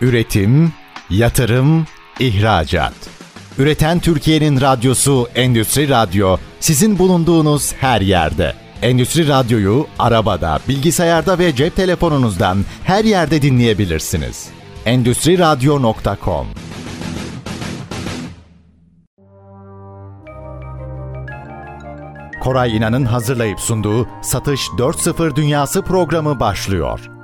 Üretim, yatırım, ihracat. Üreten Türkiye'nin radyosu Endüstri Radyo sizin bulunduğunuz her yerde. Endüstri Radyo'yu arabada, bilgisayarda ve cep telefonunuzdan her yerde dinleyebilirsiniz. Endüstri Radyo.com Koray İnan'ın hazırlayıp sunduğu Satış 4.0 Dünyası programı başlıyor.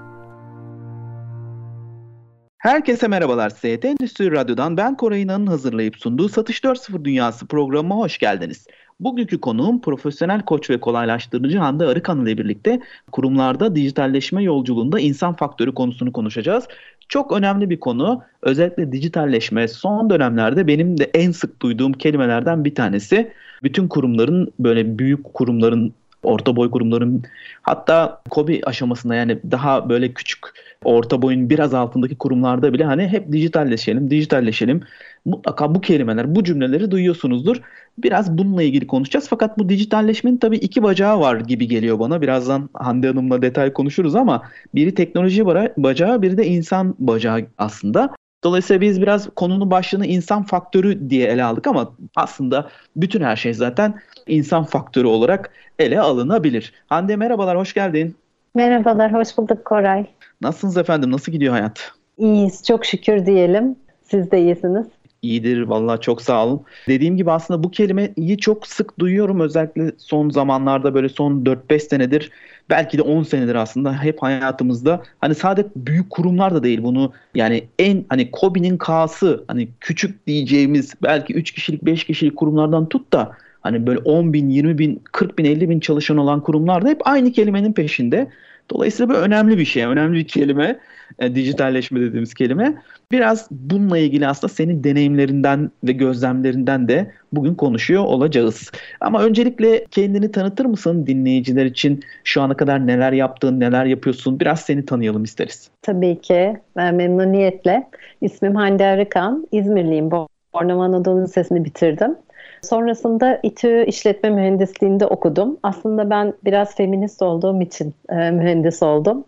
Herkese merhabalar. ST Endüstri Radyo'dan ben Koray İnan'ın hazırlayıp sunduğu Satış 4.0 Dünyası programına hoş geldiniz. Bugünkü konuğum profesyonel koç ve kolaylaştırıcı Hande Arıkan ile birlikte kurumlarda dijitalleşme yolculuğunda insan faktörü konusunu konuşacağız. Çok önemli bir konu. Özellikle dijitalleşme son dönemlerde benim de en sık duyduğum kelimelerden bir tanesi. Bütün kurumların böyle büyük kurumların orta boy kurumların hatta kobi aşamasında yani daha böyle küçük orta boyun biraz altındaki kurumlarda bile hani hep dijitalleşelim, dijitalleşelim. Mutlaka bu kelimeler, bu cümleleri duyuyorsunuzdur. Biraz bununla ilgili konuşacağız. Fakat bu dijitalleşmenin tabii iki bacağı var gibi geliyor bana. Birazdan Hande Hanım'la detay konuşuruz ama biri teknoloji bacağı, biri de insan bacağı aslında. Dolayısıyla biz biraz konunun başlığını insan faktörü diye ele aldık ama aslında bütün her şey zaten insan faktörü olarak ele alınabilir. Hande merhabalar, hoş geldin. Merhabalar, hoş bulduk Koray. Nasılsınız efendim, nasıl gidiyor hayat? İyiyiz, çok şükür diyelim. Siz de iyisiniz. İyidir vallahi çok sağ olun. Dediğim gibi aslında bu kelimeyi çok sık duyuyorum özellikle son zamanlarda böyle son 4-5 senedir belki de 10 senedir aslında hep hayatımızda hani sadece büyük kurumlar da değil bunu yani en hani Kobi'nin K'sı hani küçük diyeceğimiz belki 3 kişilik 5 kişilik kurumlardan tut da hani böyle 10 bin 20 bin 40 bin 50 bin çalışan olan kurumlar da hep aynı kelimenin peşinde. Dolayısıyla bu önemli bir şey, önemli bir kelime. E, dijitalleşme dediğimiz kelime. Biraz bununla ilgili aslında senin deneyimlerinden ve gözlemlerinden de bugün konuşuyor olacağız. Ama öncelikle kendini tanıtır mısın dinleyiciler için? Şu ana kadar neler yaptın, neler yapıyorsun? Biraz seni tanıyalım isteriz. Tabii ki. Ben memnuniyetle. İsmim Hande Arıkan. İzmirliyim. Bornova Anadolu Lisesi'ni bitirdim. Sonrasında İTÜ işletme mühendisliğinde okudum. Aslında ben biraz feminist olduğum için e, mühendis oldum.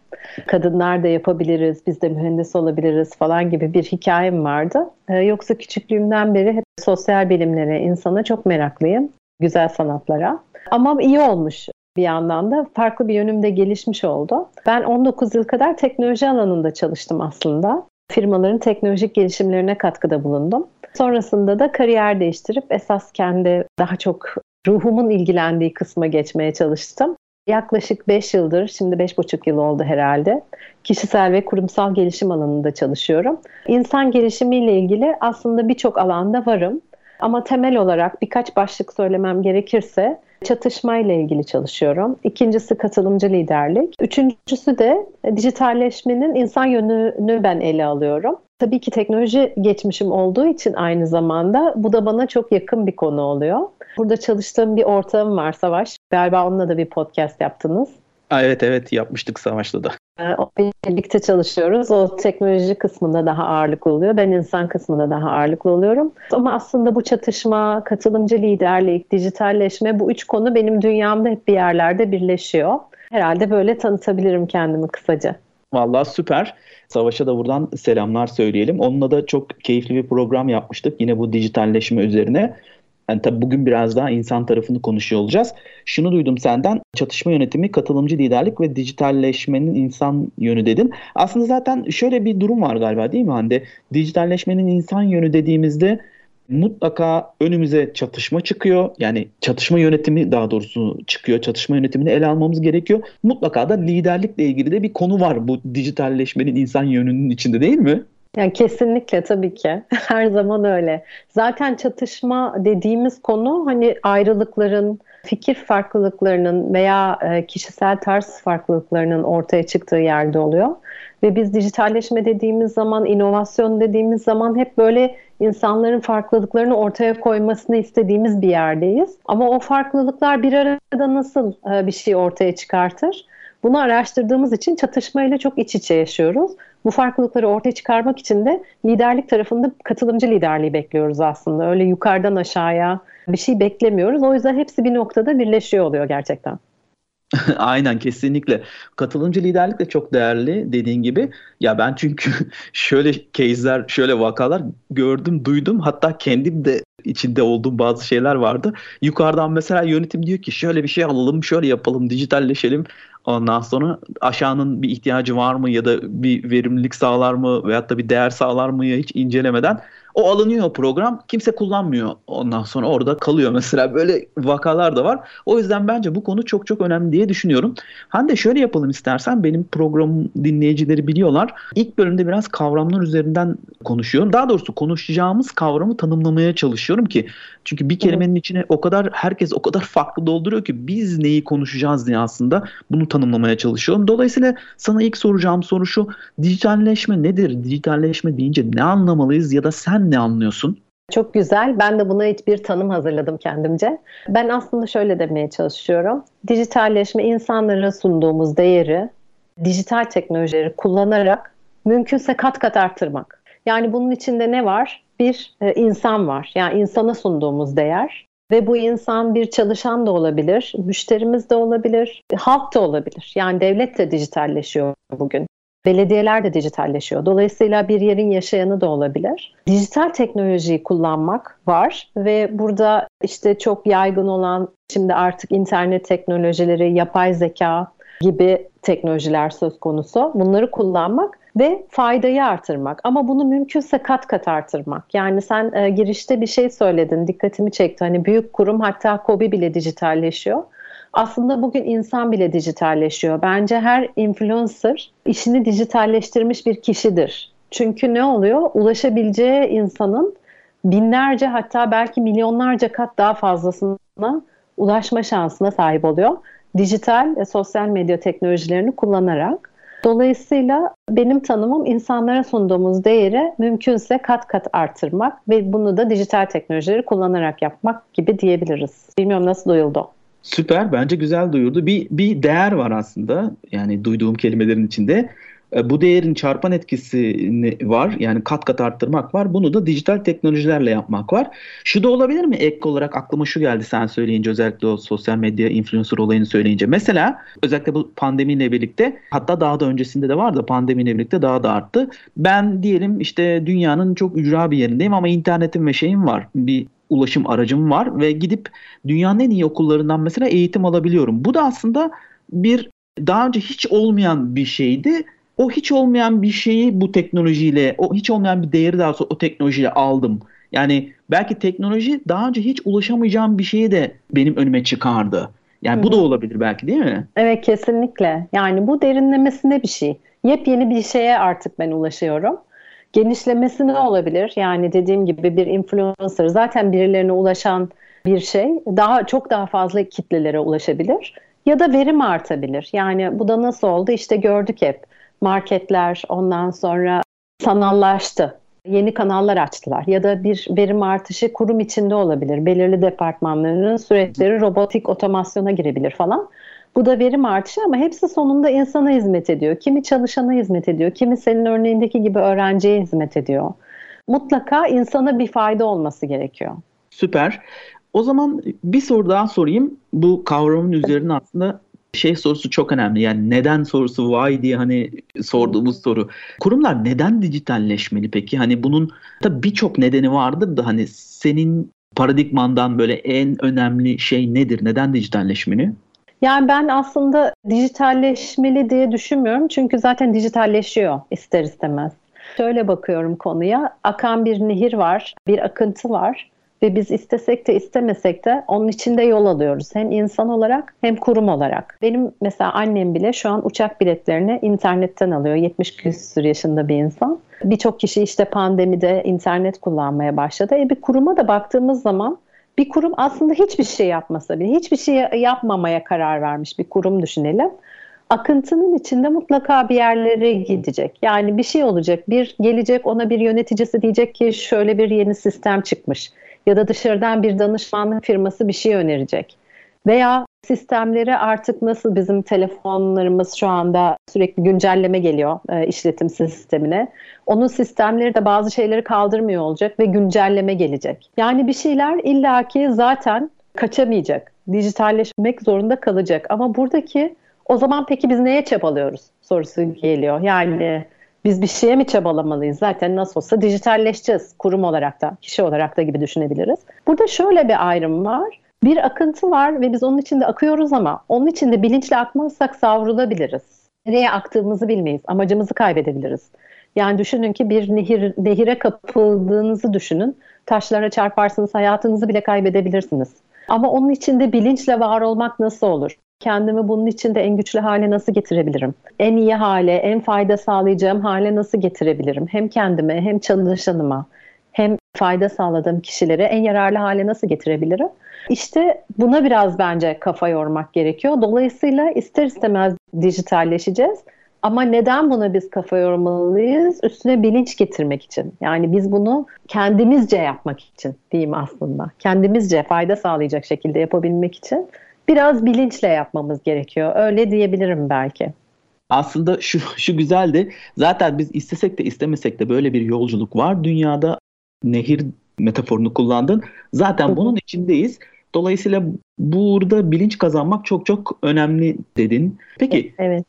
Kadınlar da yapabiliriz, biz de mühendis olabiliriz falan gibi bir hikayem vardı. E, yoksa küçüklüğümden beri hep sosyal bilimlere, insana çok meraklıyım. Güzel sanatlara. Ama iyi olmuş bir yandan da farklı bir yönümde gelişmiş oldu. Ben 19 yıl kadar teknoloji alanında çalıştım aslında. Firmaların teknolojik gelişimlerine katkıda bulundum. Sonrasında da kariyer değiştirip esas kendi daha çok ruhumun ilgilendiği kısma geçmeye çalıştım. Yaklaşık 5 yıldır, şimdi 5,5 yıl oldu herhalde. Kişisel ve kurumsal gelişim alanında çalışıyorum. İnsan gelişimiyle ilgili aslında birçok alanda varım. Ama temel olarak birkaç başlık söylemem gerekirse çatışmayla ilgili çalışıyorum. İkincisi katılımcı liderlik. Üçüncüsü de dijitalleşmenin insan yönünü ben ele alıyorum. Tabii ki teknoloji geçmişim olduğu için aynı zamanda bu da bana çok yakın bir konu oluyor. Burada çalıştığım bir ortağım var Savaş. Galiba onunla da bir podcast yaptınız. evet evet yapmıştık Savaş'ta da. Ee, birlikte çalışıyoruz. O teknoloji kısmında daha ağırlıklı oluyor. Ben insan kısmında daha ağırlıklı oluyorum. Ama aslında bu çatışma, katılımcı liderlik, dijitalleşme bu üç konu benim dünyamda hep bir yerlerde birleşiyor. Herhalde böyle tanıtabilirim kendimi kısaca. Vallahi süper. Savaş'a da buradan selamlar söyleyelim. Onunla da çok keyifli bir program yapmıştık. Yine bu dijitalleşme üzerine. Yani tabii bugün biraz daha insan tarafını konuşuyor olacağız. Şunu duydum senden çatışma yönetimi, katılımcı liderlik ve dijitalleşmenin insan yönü dedin. Aslında zaten şöyle bir durum var galiba değil mi Hande? Dijitalleşmenin insan yönü dediğimizde mutlaka önümüze çatışma çıkıyor. Yani çatışma yönetimi daha doğrusu çıkıyor. Çatışma yönetimini ele almamız gerekiyor. Mutlaka da liderlikle ilgili de bir konu var bu dijitalleşmenin insan yönünün içinde değil mi? Yani kesinlikle tabii ki. Her zaman öyle. Zaten çatışma dediğimiz konu hani ayrılıkların, fikir farklılıklarının veya e, kişisel tarz farklılıklarının ortaya çıktığı yerde oluyor. Ve biz dijitalleşme dediğimiz zaman, inovasyon dediğimiz zaman hep böyle insanların farklılıklarını ortaya koymasını istediğimiz bir yerdeyiz. Ama o farklılıklar bir arada nasıl e, bir şey ortaya çıkartır? Bunu araştırdığımız için çatışmayla çok iç içe yaşıyoruz. Bu farklılıkları ortaya çıkarmak için de liderlik tarafında katılımcı liderliği bekliyoruz aslında. Öyle yukarıdan aşağıya bir şey beklemiyoruz. O yüzden hepsi bir noktada birleşiyor oluyor gerçekten. Aynen kesinlikle. Katılımcı liderlik de çok değerli dediğin gibi. Ya ben çünkü şöyle case'ler, şöyle vakalar gördüm, duydum. Hatta kendim de içinde olduğum bazı şeyler vardı. Yukarıdan mesela yönetim diyor ki şöyle bir şey alalım, şöyle yapalım, dijitalleşelim. Ondan sonra aşağının bir ihtiyacı var mı ya da bir verimlilik sağlar mı veyahut da bir değer sağlar mı ya hiç incelemeden o alınıyor program. Kimse kullanmıyor. Ondan sonra orada kalıyor mesela. Böyle vakalar da var. O yüzden bence bu konu çok çok önemli diye düşünüyorum. Hande şöyle yapalım istersen. Benim program dinleyicileri biliyorlar. İlk bölümde biraz kavramlar üzerinden konuşuyorum. Daha doğrusu konuşacağımız kavramı tanımlamaya çalışıyorum ki çünkü bir kelimenin içine o kadar herkes o kadar farklı dolduruyor ki biz neyi konuşacağız diye aslında bunu tanımlamaya çalışıyorum. Dolayısıyla sana ilk soracağım soru şu. Dijitalleşme nedir? Dijitalleşme deyince ne anlamalıyız ya da sen ne anlıyorsun? Çok güzel. Ben de buna bir tanım hazırladım kendimce. Ben aslında şöyle demeye çalışıyorum. Dijitalleşme insanlara sunduğumuz değeri dijital teknolojileri kullanarak mümkünse kat kat arttırmak. Yani bunun içinde ne var? Bir e, insan var. Yani insana sunduğumuz değer ve bu insan bir çalışan da olabilir, müşterimiz de olabilir, halk da olabilir. Yani devlet de dijitalleşiyor bugün. Belediyeler de dijitalleşiyor. Dolayısıyla bir yerin yaşayanı da olabilir. Dijital teknolojiyi kullanmak var ve burada işte çok yaygın olan şimdi artık internet teknolojileri, yapay zeka gibi teknolojiler söz konusu. Bunları kullanmak ve faydayı artırmak. Ama bunu mümkünse kat kat artırmak. Yani sen e, girişte bir şey söyledin, dikkatimi çekti. Hani büyük kurum hatta KOBİ bile dijitalleşiyor. Aslında bugün insan bile dijitalleşiyor. Bence her influencer işini dijitalleştirmiş bir kişidir. Çünkü ne oluyor? Ulaşabileceği insanın binlerce hatta belki milyonlarca kat daha fazlasına ulaşma şansına sahip oluyor. Dijital ve sosyal medya teknolojilerini kullanarak. Dolayısıyla benim tanımım insanlara sunduğumuz değeri mümkünse kat kat artırmak ve bunu da dijital teknolojileri kullanarak yapmak gibi diyebiliriz. Bilmiyorum nasıl duyuldu. Süper. Bence güzel duyurdu. Bir, bir değer var aslında. Yani duyduğum kelimelerin içinde. E, bu değerin çarpan etkisi var. Yani kat kat arttırmak var. Bunu da dijital teknolojilerle yapmak var. Şu da olabilir mi? Ek olarak aklıma şu geldi sen söyleyince özellikle o sosyal medya influencer olayını söyleyince. Mesela özellikle bu pandemiyle birlikte hatta daha da öncesinde de vardı pandemiyle birlikte daha da arttı. Ben diyelim işte dünyanın çok ücra bir yerindeyim ama internetim ve şeyim var. Bir ulaşım aracım var ve gidip dünyanın en iyi okullarından mesela eğitim alabiliyorum. Bu da aslında bir daha önce hiç olmayan bir şeydi. O hiç olmayan bir şeyi bu teknolojiyle, o hiç olmayan bir değeri daha sonra o teknolojiyle aldım. Yani belki teknoloji daha önce hiç ulaşamayacağım bir şeyi de benim önüme çıkardı. Yani bu da olabilir belki değil mi? Evet kesinlikle. Yani bu derinlemesine bir şey. Yepyeni bir şeye artık ben ulaşıyorum. Genişlemesi ne olabilir? Yani dediğim gibi bir influencer zaten birilerine ulaşan bir şey daha çok daha fazla kitlelere ulaşabilir ya da verim artabilir. Yani bu da nasıl oldu? İşte gördük hep marketler ondan sonra sanallaştı. Yeni kanallar açtılar ya da bir verim artışı kurum içinde olabilir. Belirli departmanların süreçleri robotik otomasyona girebilir falan. Bu da verim artışı ama hepsi sonunda insana hizmet ediyor. Kimi çalışana hizmet ediyor, kimi senin örneğindeki gibi öğrenciye hizmet ediyor. Mutlaka insana bir fayda olması gerekiyor. Süper. O zaman bir soru daha sorayım. Bu kavramın üzerine aslında şey sorusu çok önemli. Yani neden sorusu why diye hani sorduğumuz soru. Kurumlar neden dijitalleşmeli peki? Hani bunun da birçok nedeni vardır da hani senin paradigmandan böyle en önemli şey nedir? Neden dijitalleşmeli? Yani ben aslında dijitalleşmeli diye düşünmüyorum. Çünkü zaten dijitalleşiyor ister istemez. Şöyle bakıyorum konuya. Akan bir nehir var, bir akıntı var ve biz istesek de istemesek de onun içinde yol alıyoruz. Hem insan olarak hem kurum olarak. Benim mesela annem bile şu an uçak biletlerini internetten alıyor. 70 küsur yaşında bir insan. Birçok kişi işte pandemide internet kullanmaya başladı. E bir kuruma da baktığımız zaman bir kurum aslında hiçbir şey yapmasa bile, hiçbir şey yapmamaya karar vermiş bir kurum düşünelim. Akıntının içinde mutlaka bir yerlere gidecek. Yani bir şey olacak, bir gelecek ona bir yöneticisi diyecek ki şöyle bir yeni sistem çıkmış. Ya da dışarıdan bir danışmanlık firması bir şey önerecek. Veya sistemleri artık nasıl bizim telefonlarımız şu anda sürekli güncelleme geliyor e, işletim sistemine. Onun sistemleri de bazı şeyleri kaldırmıyor olacak ve güncelleme gelecek. Yani bir şeyler illaki zaten kaçamayacak. Dijitalleşmek zorunda kalacak. Ama buradaki o zaman peki biz neye çabalıyoruz sorusu geliyor. Yani biz bir şeye mi çabalamalıyız? Zaten nasıl olsa dijitalleşeceğiz kurum olarak da, kişi olarak da gibi düşünebiliriz. Burada şöyle bir ayrım var. Bir akıntı var ve biz onun içinde akıyoruz ama onun içinde bilinçle akmazsak savrulabiliriz. Nereye aktığımızı bilmeyiz, amacımızı kaybedebiliriz. Yani düşünün ki bir nehir, nehire kapıldığınızı düşünün. Taşlara çarparsınız, hayatınızı bile kaybedebilirsiniz. Ama onun içinde bilinçle var olmak nasıl olur? Kendimi bunun içinde en güçlü hale nasıl getirebilirim? En iyi hale, en fayda sağlayacağım hale nasıl getirebilirim? Hem kendime hem çalışanıma hem fayda sağladığım kişilere en yararlı hale nasıl getirebilirim? İşte buna biraz bence kafa yormak gerekiyor. Dolayısıyla ister istemez dijitalleşeceğiz. Ama neden buna biz kafa yormalıyız? Üstüne bilinç getirmek için. Yani biz bunu kendimizce yapmak için diyeyim aslında. Kendimizce fayda sağlayacak şekilde yapabilmek için biraz bilinçle yapmamız gerekiyor. Öyle diyebilirim belki. Aslında şu şu güzeldi. Zaten biz istesek de istemesek de böyle bir yolculuk var. Dünyada nehir metaforunu kullandın. Zaten bunun içindeyiz. Dolayısıyla burada bilinç kazanmak çok çok önemli dedin. Peki evet.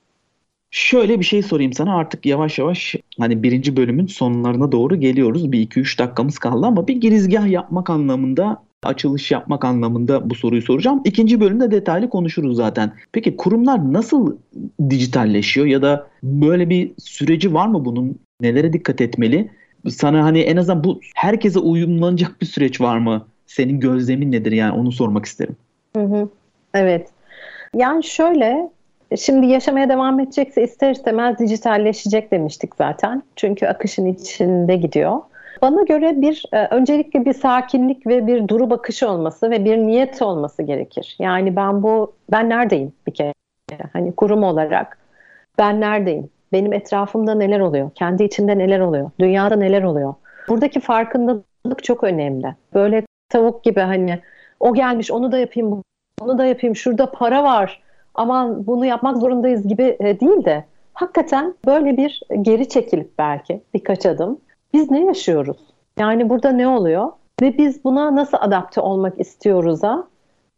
şöyle bir şey sorayım sana artık yavaş yavaş hani birinci bölümün sonlarına doğru geliyoruz. Bir iki üç dakikamız kaldı ama bir girizgah yapmak anlamında açılış yapmak anlamında bu soruyu soracağım. İkinci bölümde detaylı konuşuruz zaten. Peki kurumlar nasıl dijitalleşiyor ya da böyle bir süreci var mı bunun? Nelere dikkat etmeli? Sana hani en azından bu herkese uyumlanacak bir süreç var mı? Senin gözlemin nedir yani onu sormak isterim. Hı hı. Evet. Yani şöyle şimdi yaşamaya devam edecekse ister istemez dijitalleşecek demiştik zaten. Çünkü akışın içinde gidiyor. Bana göre bir e, öncelikle bir sakinlik ve bir duru bakışı olması ve bir niyet olması gerekir. Yani ben bu ben neredeyim bir kere? Hani kurum olarak ben neredeyim? Benim etrafımda neler oluyor? Kendi içimde neler oluyor? Dünyada neler oluyor? Buradaki farkındalık çok önemli. Böyle tavuk gibi hani o gelmiş onu da yapayım bunu da yapayım şurada para var aman bunu yapmak zorundayız gibi e, değil de hakikaten böyle bir geri çekilip belki birkaç adım biz ne yaşıyoruz? Yani burada ne oluyor? Ve biz buna nasıl adapte olmak istiyoruz'a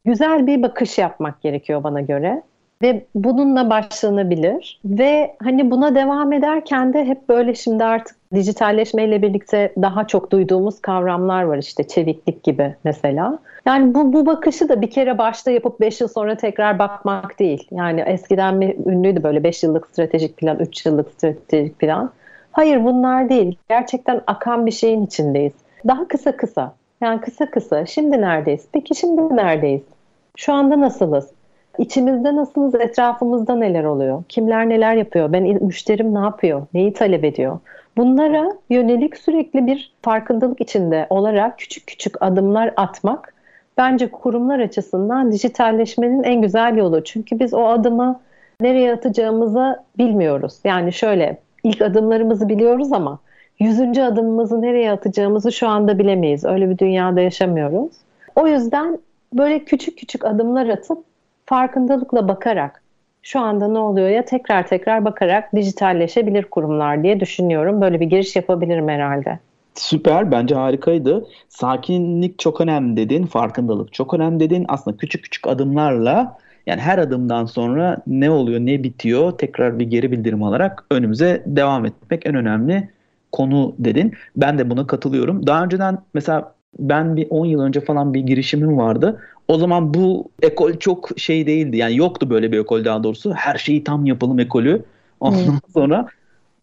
güzel bir bakış yapmak gerekiyor bana göre. Ve bununla başlanabilir. Ve hani buna devam ederken de hep böyle şimdi artık dijitalleşmeyle birlikte daha çok duyduğumuz kavramlar var işte çeviklik gibi mesela. Yani bu, bu bakışı da bir kere başta yapıp 5 yıl sonra tekrar bakmak değil. Yani eskiden bir ünlüydü böyle 5 yıllık stratejik plan, 3 yıllık stratejik plan. Hayır bunlar değil. Gerçekten akan bir şeyin içindeyiz. Daha kısa kısa. Yani kısa kısa. Şimdi neredeyiz? Peki şimdi neredeyiz? Şu anda nasılız? İçimizde nasılız? Etrafımızda neler oluyor? Kimler neler yapıyor? Ben müşterim ne yapıyor? Neyi talep ediyor? Bunlara yönelik sürekli bir farkındalık içinde olarak küçük küçük adımlar atmak bence kurumlar açısından dijitalleşmenin en güzel yolu. Çünkü biz o adımı nereye atacağımızı bilmiyoruz. Yani şöyle ilk adımlarımızı biliyoruz ama yüzüncü adımımızı nereye atacağımızı şu anda bilemeyiz. Öyle bir dünyada yaşamıyoruz. O yüzden böyle küçük küçük adımlar atıp farkındalıkla bakarak şu anda ne oluyor ya tekrar tekrar bakarak dijitalleşebilir kurumlar diye düşünüyorum. Böyle bir giriş yapabilirim herhalde. Süper bence harikaydı. Sakinlik çok önemli dedin, farkındalık çok önemli dedin. Aslında küçük küçük adımlarla yani her adımdan sonra ne oluyor, ne bitiyor tekrar bir geri bildirim alarak önümüze devam etmek en önemli konu dedin. Ben de buna katılıyorum. Daha önceden mesela ben bir 10 yıl önce falan bir girişimim vardı. O zaman bu ekol çok şey değildi. Yani yoktu böyle bir ekol daha doğrusu. Her şeyi tam yapalım ekolü. Ondan sonra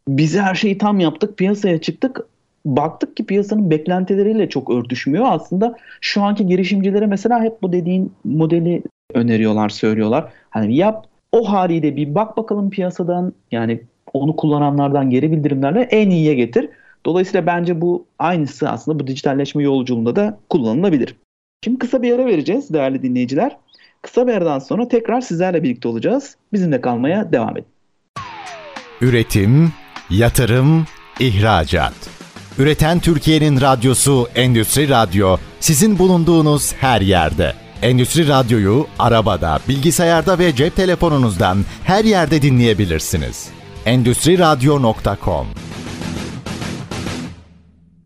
biz her şeyi tam yaptık. Piyasaya çıktık. Baktık ki piyasanın beklentileriyle çok örtüşmüyor. Aslında şu anki girişimcilere mesela hep bu dediğin modeli öneriyorlar, söylüyorlar. Hani yap o haliyle bir bak bakalım piyasadan yani onu kullananlardan geri bildirimlerle en iyiye getir. Dolayısıyla bence bu aynısı aslında bu dijitalleşme yolculuğunda da kullanılabilir. Şimdi kısa bir ara vereceğiz değerli dinleyiciler. Kısa bir aradan sonra tekrar sizlerle birlikte olacağız. Bizimle kalmaya devam edin. Üretim, yatırım, ihracat. Üreten Türkiye'nin radyosu Endüstri Radyo sizin bulunduğunuz her yerde. Endüstri Radyo'yu arabada, bilgisayarda ve cep telefonunuzdan her yerde dinleyebilirsiniz. Endüstri Radyo.com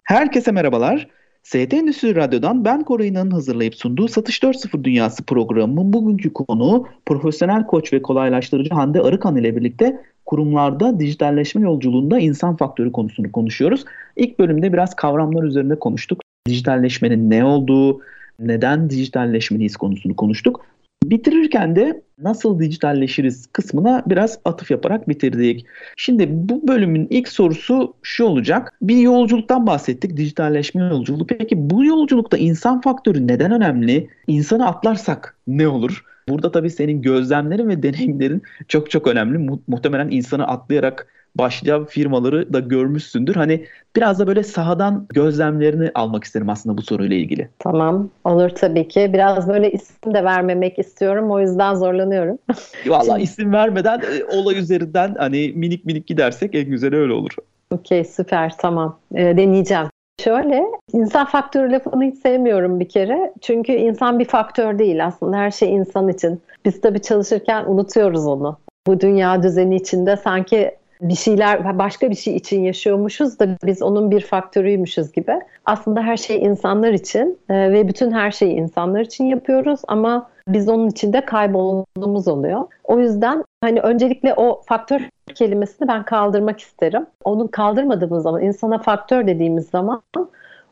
Herkese merhabalar. ST Endüstri Radyo'dan ben Koray'ın hazırlayıp sunduğu Satış 4.0 Dünyası programının bugünkü konuğu profesyonel koç ve kolaylaştırıcı Hande Arıkan ile birlikte kurumlarda dijitalleşme yolculuğunda insan faktörü konusunu konuşuyoruz. İlk bölümde biraz kavramlar üzerinde konuştuk. Dijitalleşmenin ne olduğu, neden dijitalleşmeliyiz konusunu konuştuk. Bitirirken de nasıl dijitalleşiriz kısmına biraz atıf yaparak bitirdik. Şimdi bu bölümün ilk sorusu şu olacak. Bir yolculuktan bahsettik, dijitalleşme yolculuğu. Peki bu yolculukta insan faktörü neden önemli? İnsanı atlarsak ne olur? Burada tabii senin gözlemlerin ve deneyimlerin çok çok önemli. muhtemelen insanı atlayarak başlayan firmaları da görmüşsündür. Hani biraz da böyle sahadan gözlemlerini almak isterim aslında bu soruyla ilgili. Tamam olur tabii ki. Biraz böyle isim de vermemek istiyorum. O yüzden zorlanıyorum. Valla isim vermeden e, olay üzerinden hani minik minik gidersek en güzeli öyle olur. Okey süper tamam. Ee, deneyeceğim. Şöyle, insan faktörü lafını hiç sevmiyorum bir kere. Çünkü insan bir faktör değil aslında her şey insan için. Biz tabii çalışırken unutuyoruz onu. Bu dünya düzeni içinde sanki bir şeyler başka bir şey için yaşıyormuşuz da biz onun bir faktörüymüşüz gibi. Aslında her şey insanlar için e, ve bütün her şeyi insanlar için yapıyoruz ama biz onun içinde kaybolduğumuz oluyor. O yüzden hani öncelikle o faktör kelimesini ben kaldırmak isterim. Onu kaldırmadığımız zaman insana faktör dediğimiz zaman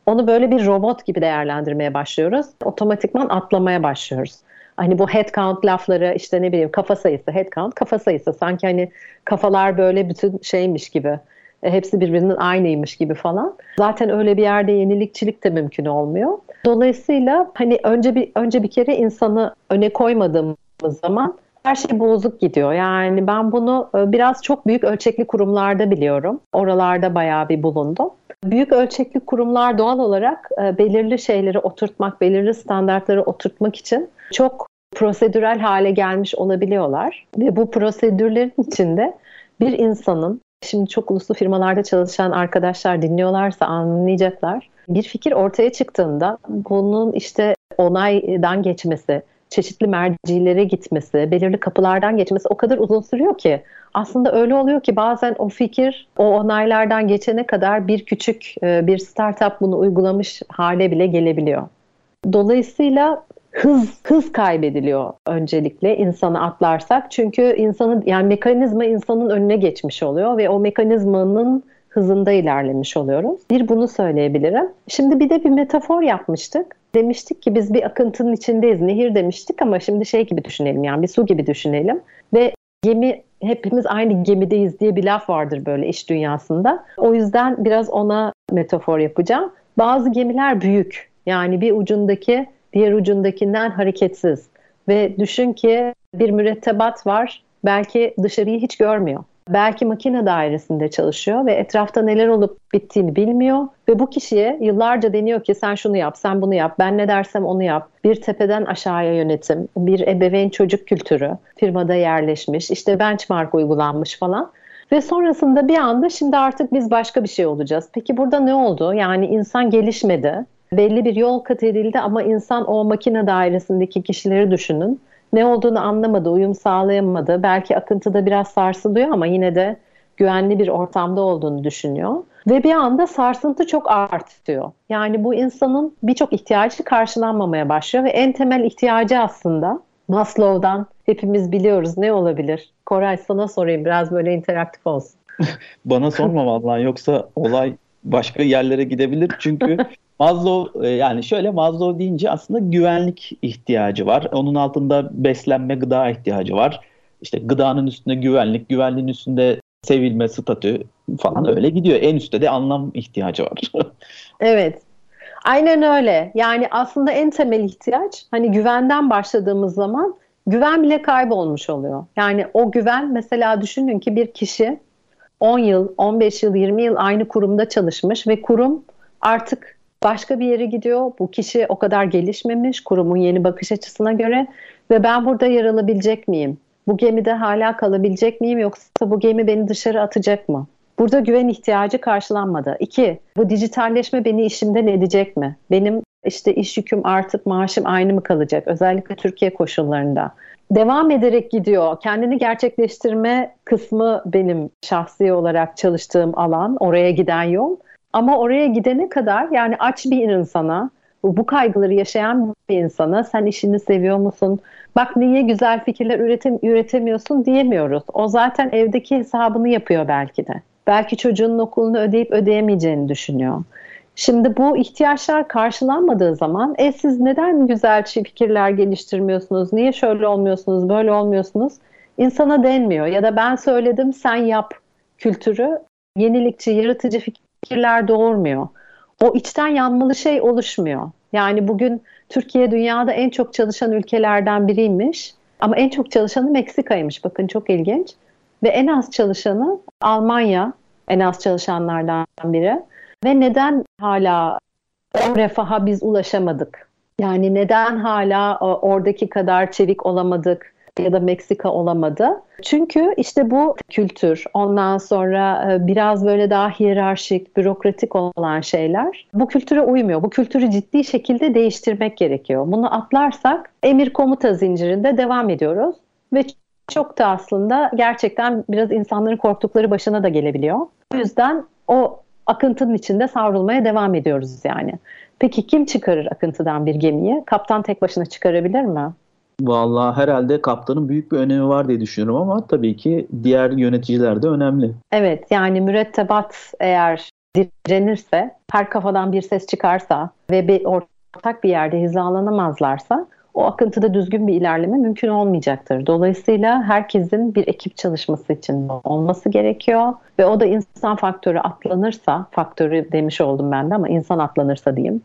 onu böyle bir robot gibi değerlendirmeye başlıyoruz. Otomatikman atlamaya başlıyoruz hani bu head count lafları işte ne bileyim kafa sayısı head count kafa sayısı sanki hani kafalar böyle bütün şeymiş gibi e, hepsi birbirinin aynıymış gibi falan. Zaten öyle bir yerde yenilikçilik de mümkün olmuyor. Dolayısıyla hani önce bir önce bir kere insanı öne koymadığımız zaman her şey bozuk gidiyor. Yani ben bunu e, biraz çok büyük ölçekli kurumlarda biliyorum. Oralarda bayağı bir bulundum. Büyük ölçekli kurumlar doğal olarak e, belirli şeyleri oturtmak, belirli standartları oturtmak için çok prosedürel hale gelmiş olabiliyorlar. Ve bu prosedürlerin içinde bir insanın, şimdi çok uluslu firmalarda çalışan arkadaşlar dinliyorlarsa anlayacaklar. Bir fikir ortaya çıktığında bunun işte onaydan geçmesi, çeşitli mercilere gitmesi, belirli kapılardan geçmesi o kadar uzun sürüyor ki aslında öyle oluyor ki bazen o fikir o onaylardan geçene kadar bir küçük e, bir startup bunu uygulamış hale bile gelebiliyor. Dolayısıyla hız hız kaybediliyor öncelikle insanı atlarsak. Çünkü insanın yani mekanizma insanın önüne geçmiş oluyor ve o mekanizmanın hızında ilerlemiş oluyoruz. Bir bunu söyleyebilirim. Şimdi bir de bir metafor yapmıştık. Demiştik ki biz bir akıntının içindeyiz. Nehir demiştik ama şimdi şey gibi düşünelim yani bir su gibi düşünelim. Ve gemi hepimiz aynı gemideyiz diye bir laf vardır böyle iş dünyasında. O yüzden biraz ona metafor yapacağım. Bazı gemiler büyük. Yani bir ucundaki diğer ucundakinden hareketsiz. Ve düşün ki bir mürettebat var belki dışarıyı hiç görmüyor. Belki makine dairesinde çalışıyor ve etrafta neler olup bittiğini bilmiyor ve bu kişiye yıllarca deniyor ki sen şunu yap, sen bunu yap, ben ne dersem onu yap. Bir tepeden aşağıya yönetim, bir ebeveyn çocuk kültürü firmada yerleşmiş, işte benchmark uygulanmış falan. Ve sonrasında bir anda şimdi artık biz başka bir şey olacağız. Peki burada ne oldu? Yani insan gelişmedi belli bir yol kat edildi ama insan o makine dairesindeki kişileri düşünün. Ne olduğunu anlamadı, uyum sağlayamadı. Belki akıntıda biraz sarsılıyor ama yine de güvenli bir ortamda olduğunu düşünüyor. Ve bir anda sarsıntı çok artıyor. Yani bu insanın birçok ihtiyacı karşılanmamaya başlıyor ve en temel ihtiyacı aslında Maslow'dan hepimiz biliyoruz ne olabilir? Koray sana sorayım biraz böyle interaktif olsun. Bana sorma vallahi yoksa olay başka yerlere gidebilir. Çünkü Maslow e, yani şöyle Maslow deyince aslında güvenlik ihtiyacı var. Onun altında beslenme, gıda ihtiyacı var. İşte gıdanın üstünde güvenlik, güvenliğin üstünde sevilme, statü falan öyle gidiyor. En üstte de anlam ihtiyacı var. evet. Aynen öyle. Yani aslında en temel ihtiyaç hani güvenden başladığımız zaman güven bile kaybolmuş oluyor. Yani o güven mesela düşünün ki bir kişi 10 yıl, 15 yıl, 20 yıl aynı kurumda çalışmış ve kurum artık başka bir yere gidiyor. Bu kişi o kadar gelişmemiş kurumun yeni bakış açısına göre ve ben burada yer alabilecek miyim? Bu gemide hala kalabilecek miyim yoksa bu gemi beni dışarı atacak mı? Burada güven ihtiyacı karşılanmadı. İki, bu dijitalleşme beni işimden edecek mi? Benim işte iş yüküm artıp maaşım aynı mı kalacak? Özellikle Türkiye koşullarında. Devam ederek gidiyor. Kendini gerçekleştirme kısmı benim şahsi olarak çalıştığım alan, oraya giden yol. Ama oraya gidene kadar yani aç bir insana, bu kaygıları yaşayan bir insana sen işini seviyor musun? Bak niye güzel fikirler üretim, üretemiyorsun diyemiyoruz. O zaten evdeki hesabını yapıyor belki de. Belki çocuğunun okulunu ödeyip ödeyemeyeceğini düşünüyor. Şimdi bu ihtiyaçlar karşılanmadığı zaman e siz neden güzel fikirler geliştirmiyorsunuz? Niye şöyle olmuyorsunuz, böyle olmuyorsunuz? İnsana denmiyor ya da ben söyledim sen yap kültürü yenilikçi, yaratıcı fikirler doğurmuyor. O içten yanmalı şey oluşmuyor. Yani bugün Türkiye dünyada en çok çalışan ülkelerden biriymiş. Ama en çok çalışanı Meksika'ymış. Bakın çok ilginç. Ve en az çalışanı Almanya en az çalışanlardan biri. Ve neden hala o refaha biz ulaşamadık? Yani neden hala oradaki kadar çevik olamadık ya da Meksika olamadı? Çünkü işte bu kültür, ondan sonra e, biraz böyle daha hiyerarşik, bürokratik olan şeyler bu kültüre uymuyor. Bu kültürü ciddi şekilde değiştirmek gerekiyor. Bunu atlarsak emir komuta zincirinde devam ediyoruz ve çok da aslında gerçekten biraz insanların korktukları başına da gelebiliyor. O yüzden o akıntının içinde savrulmaya devam ediyoruz yani. Peki kim çıkarır akıntıdan bir gemiyi? Kaptan tek başına çıkarabilir mi? Vallahi herhalde kaptanın büyük bir önemi var diye düşünüyorum ama tabii ki diğer yöneticiler de önemli. Evet yani mürettebat eğer direnirse, her kafadan bir ses çıkarsa ve bir ortak bir yerde hizalanamazlarsa o akıntıda düzgün bir ilerleme mümkün olmayacaktır. Dolayısıyla herkesin bir ekip çalışması için olması gerekiyor ve o da insan faktörü atlanırsa, faktörü demiş oldum ben de ama insan atlanırsa diyeyim.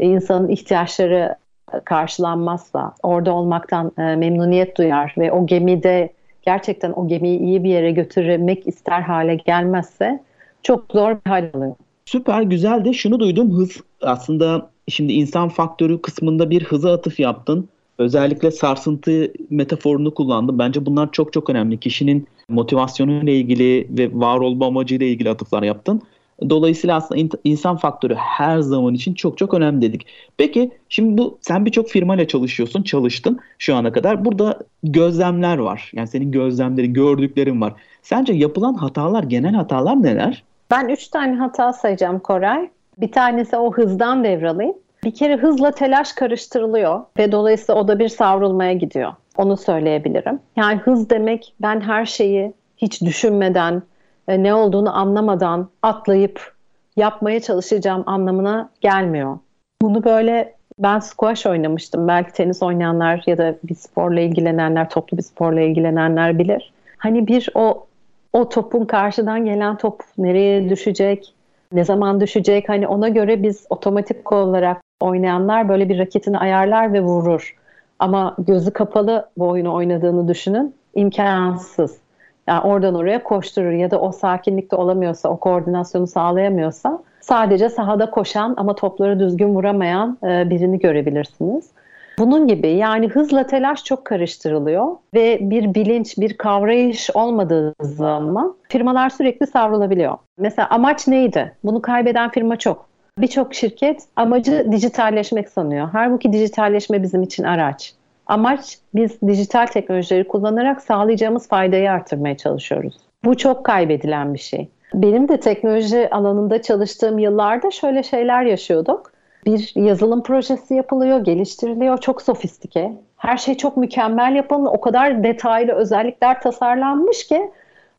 E, insanın ihtiyaçları karşılanmazsa, orada olmaktan e, memnuniyet duyar ve o gemide gerçekten o gemiyi iyi bir yere götürmek ister hale gelmezse çok zor bir hal alıyor. Süper güzel de şunu duydum hız aslında şimdi insan faktörü kısmında bir hıza atıf yaptın. Özellikle sarsıntı metaforunu kullandım. Bence bunlar çok çok önemli. Kişinin motivasyonuyla ilgili ve var olma amacıyla ilgili atıflar yaptın. Dolayısıyla aslında insan faktörü her zaman için çok çok önemli dedik. Peki şimdi bu sen birçok firmayla çalışıyorsun, çalıştın şu ana kadar. Burada gözlemler var. Yani senin gözlemlerin, gördüklerin var. Sence yapılan hatalar, genel hatalar neler? Ben üç tane hata sayacağım Koray. Bir tanesi o hızdan devralayım. Bir kere hızla telaş karıştırılıyor ve dolayısıyla o da bir savrulmaya gidiyor. Onu söyleyebilirim. Yani hız demek ben her şeyi hiç düşünmeden, e, ne olduğunu anlamadan atlayıp yapmaya çalışacağım anlamına gelmiyor. Bunu böyle ben squash oynamıştım. Belki tenis oynayanlar ya da bir sporla ilgilenenler, toplu bir sporla ilgilenenler bilir. Hani bir o o topun karşıdan gelen top nereye düşecek, ne zaman düşecek hani ona göre biz otomatik olarak oynayanlar böyle bir raketini ayarlar ve vurur. Ama gözü kapalı bu oyunu oynadığını düşünün imkansız. Yani oradan oraya koşturur ya da o sakinlikte olamıyorsa, o koordinasyonu sağlayamıyorsa sadece sahada koşan ama topları düzgün vuramayan e, birini görebilirsiniz. Bunun gibi yani hızla telaş çok karıştırılıyor ve bir bilinç, bir kavrayış olmadığı zaman firmalar sürekli savrulabiliyor. Mesela amaç neydi? Bunu kaybeden firma çok. Birçok şirket amacı dijitalleşmek sanıyor. Halbuki dijitalleşme bizim için araç. Amaç biz dijital teknolojileri kullanarak sağlayacağımız faydayı artırmaya çalışıyoruz. Bu çok kaybedilen bir şey. Benim de teknoloji alanında çalıştığım yıllarda şöyle şeyler yaşıyorduk. Bir yazılım projesi yapılıyor, geliştiriliyor, çok sofistike. Her şey çok mükemmel yapılmış, o kadar detaylı özellikler tasarlanmış ki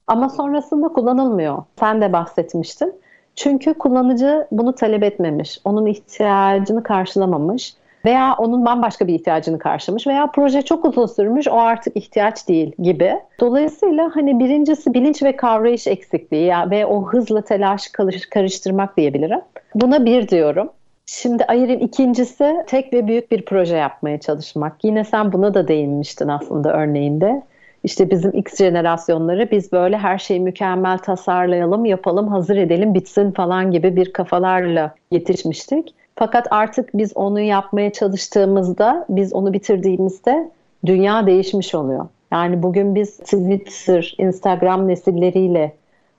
ama sonrasında kullanılmıyor. Sen de bahsetmiştin. Çünkü kullanıcı bunu talep etmemiş, onun ihtiyacını karşılamamış veya onun bambaşka bir ihtiyacını karşılamış veya proje çok uzun sürmüş o artık ihtiyaç değil gibi. Dolayısıyla hani birincisi bilinç ve kavrayış eksikliği ya ve o hızlı telaş karıştırmak diyebilirim. Buna bir diyorum. Şimdi ayırayım ikincisi tek ve büyük bir proje yapmaya çalışmak. Yine sen buna da değinmiştin aslında örneğinde. İşte bizim X jenerasyonları biz böyle her şeyi mükemmel tasarlayalım, yapalım, hazır edelim, bitsin falan gibi bir kafalarla yetişmiştik. Fakat artık biz onu yapmaya çalıştığımızda, biz onu bitirdiğimizde dünya değişmiş oluyor. Yani bugün biz Twitter, Instagram nesilleriyle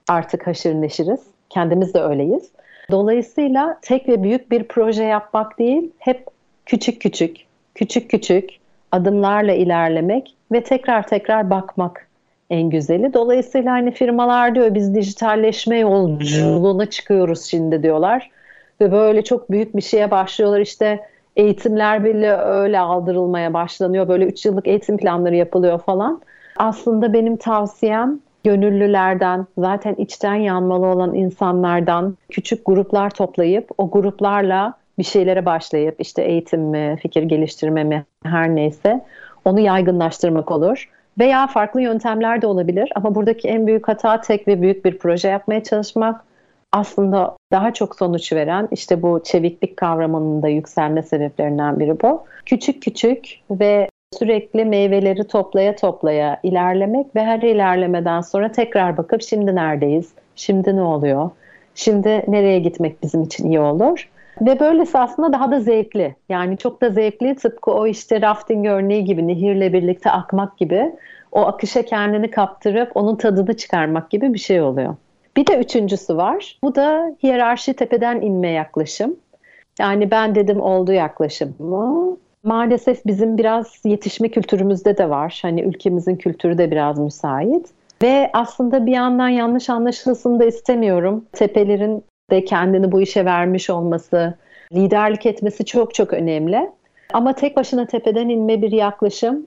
artık haşır neşiriz. Kendimiz de öyleyiz. Dolayısıyla tek ve büyük bir proje yapmak değil, hep küçük küçük, küçük küçük adımlarla ilerlemek ve tekrar tekrar bakmak en güzeli. Dolayısıyla hani firmalar diyor biz dijitalleşme yolculuğuna çıkıyoruz şimdi diyorlar. Ve böyle çok büyük bir şeye başlıyorlar işte eğitimler bile öyle aldırılmaya başlanıyor. Böyle 3 yıllık eğitim planları yapılıyor falan. Aslında benim tavsiyem gönüllülerden, zaten içten yanmalı olan insanlardan küçük gruplar toplayıp o gruplarla bir şeylere başlayıp işte eğitim mi, fikir geliştirme mi her neyse onu yaygınlaştırmak olur. Veya farklı yöntemler de olabilir ama buradaki en büyük hata tek ve büyük bir proje yapmaya çalışmak. Aslında daha çok sonuç veren işte bu çeviklik kavramının da yükselme sebeplerinden biri bu. Küçük küçük ve sürekli meyveleri toplaya toplaya ilerlemek ve her ilerlemeden sonra tekrar bakıp şimdi neredeyiz, şimdi ne oluyor, şimdi nereye gitmek bizim için iyi olur. Ve böylesi aslında daha da zevkli. Yani çok da zevkli tıpkı o işte rafting örneği gibi nehirle birlikte akmak gibi o akışa kendini kaptırıp onun tadını çıkarmak gibi bir şey oluyor. Bir de üçüncüsü var. Bu da hiyerarşi tepeden inme yaklaşım. Yani ben dedim oldu yaklaşımı. Maalesef bizim biraz yetişme kültürümüzde de var. Hani ülkemizin kültürü de biraz müsait. Ve aslında bir yandan yanlış anlaşılsın da istemiyorum. Tepelerin de kendini bu işe vermiş olması, liderlik etmesi çok çok önemli. Ama tek başına tepeden inme bir yaklaşım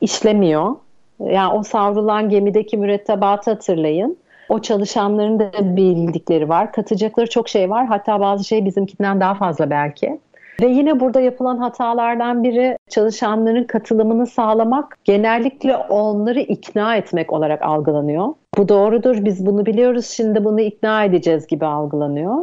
işlemiyor. Yani o savrulan gemideki mürettebatı hatırlayın. O çalışanların da bildikleri var. Katacakları çok şey var. Hatta bazı şey bizimkinden daha fazla belki. Ve yine burada yapılan hatalardan biri çalışanların katılımını sağlamak, genellikle onları ikna etmek olarak algılanıyor. Bu doğrudur, biz bunu biliyoruz, şimdi bunu ikna edeceğiz gibi algılanıyor.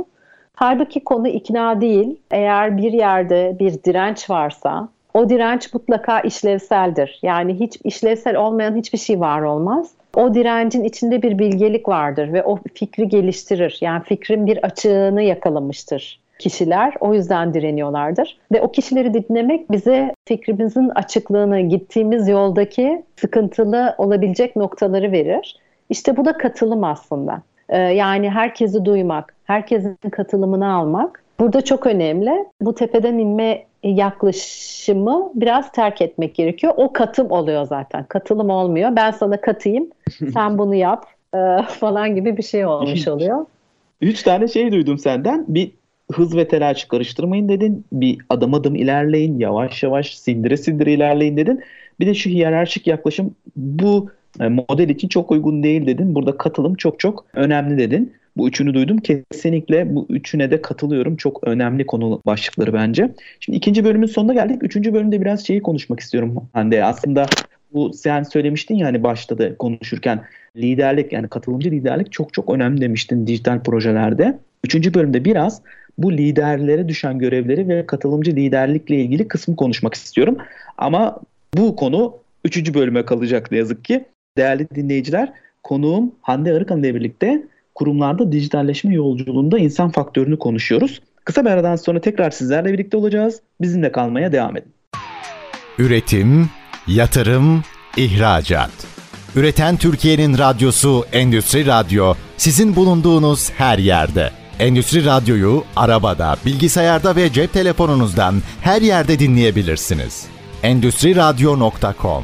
Halbuki konu ikna değil. Eğer bir yerde bir direnç varsa o direnç mutlaka işlevseldir. Yani hiç işlevsel olmayan hiçbir şey var olmaz. O direncin içinde bir bilgelik vardır ve o fikri geliştirir. Yani fikrin bir açığını yakalamıştır kişiler o yüzden direniyorlardır. Ve o kişileri dinlemek bize fikrimizin açıklığını, gittiğimiz yoldaki sıkıntılı olabilecek noktaları verir. İşte bu da katılım aslında. Ee, yani herkesi duymak, herkesin katılımını almak burada çok önemli. Bu tepeden inme yaklaşımı biraz terk etmek gerekiyor. O katım oluyor zaten. Katılım olmuyor. Ben sana katayım, sen bunu yap e, falan gibi bir şey olmuş oluyor. Üç tane şey duydum senden. Bir hız ve telaş karıştırmayın dedin. Bir adım adım ilerleyin, yavaş yavaş sindire sindire ilerleyin dedin. Bir de şu hiyerarşik yaklaşım bu e, model için çok uygun değil dedin. Burada katılım çok çok önemli dedin. Bu üçünü duydum. Kesinlikle bu üçüne de katılıyorum. Çok önemli konu başlıkları bence. Şimdi ikinci bölümün sonuna geldik. Üçüncü bölümde biraz şeyi konuşmak istiyorum Hande. Aslında bu sen söylemiştin ya hani başta da konuşurken liderlik yani katılımcı liderlik çok çok önemli demiştin dijital projelerde. Üçüncü bölümde biraz bu liderlere düşen görevleri ve katılımcı liderlikle ilgili kısmı konuşmak istiyorum. Ama bu konu üçüncü bölüme kalacak ne yazık ki. Değerli dinleyiciler, konuğum Hande Arıkan ile birlikte kurumlarda dijitalleşme yolculuğunda insan faktörünü konuşuyoruz. Kısa bir aradan sonra tekrar sizlerle birlikte olacağız. Bizimle kalmaya devam edin. Üretim, yatırım, ihracat. Üreten Türkiye'nin radyosu Endüstri Radyo sizin bulunduğunuz her yerde. Endüstri Radyo'yu arabada, bilgisayarda ve cep telefonunuzdan her yerde dinleyebilirsiniz. Endüstri Radyo.com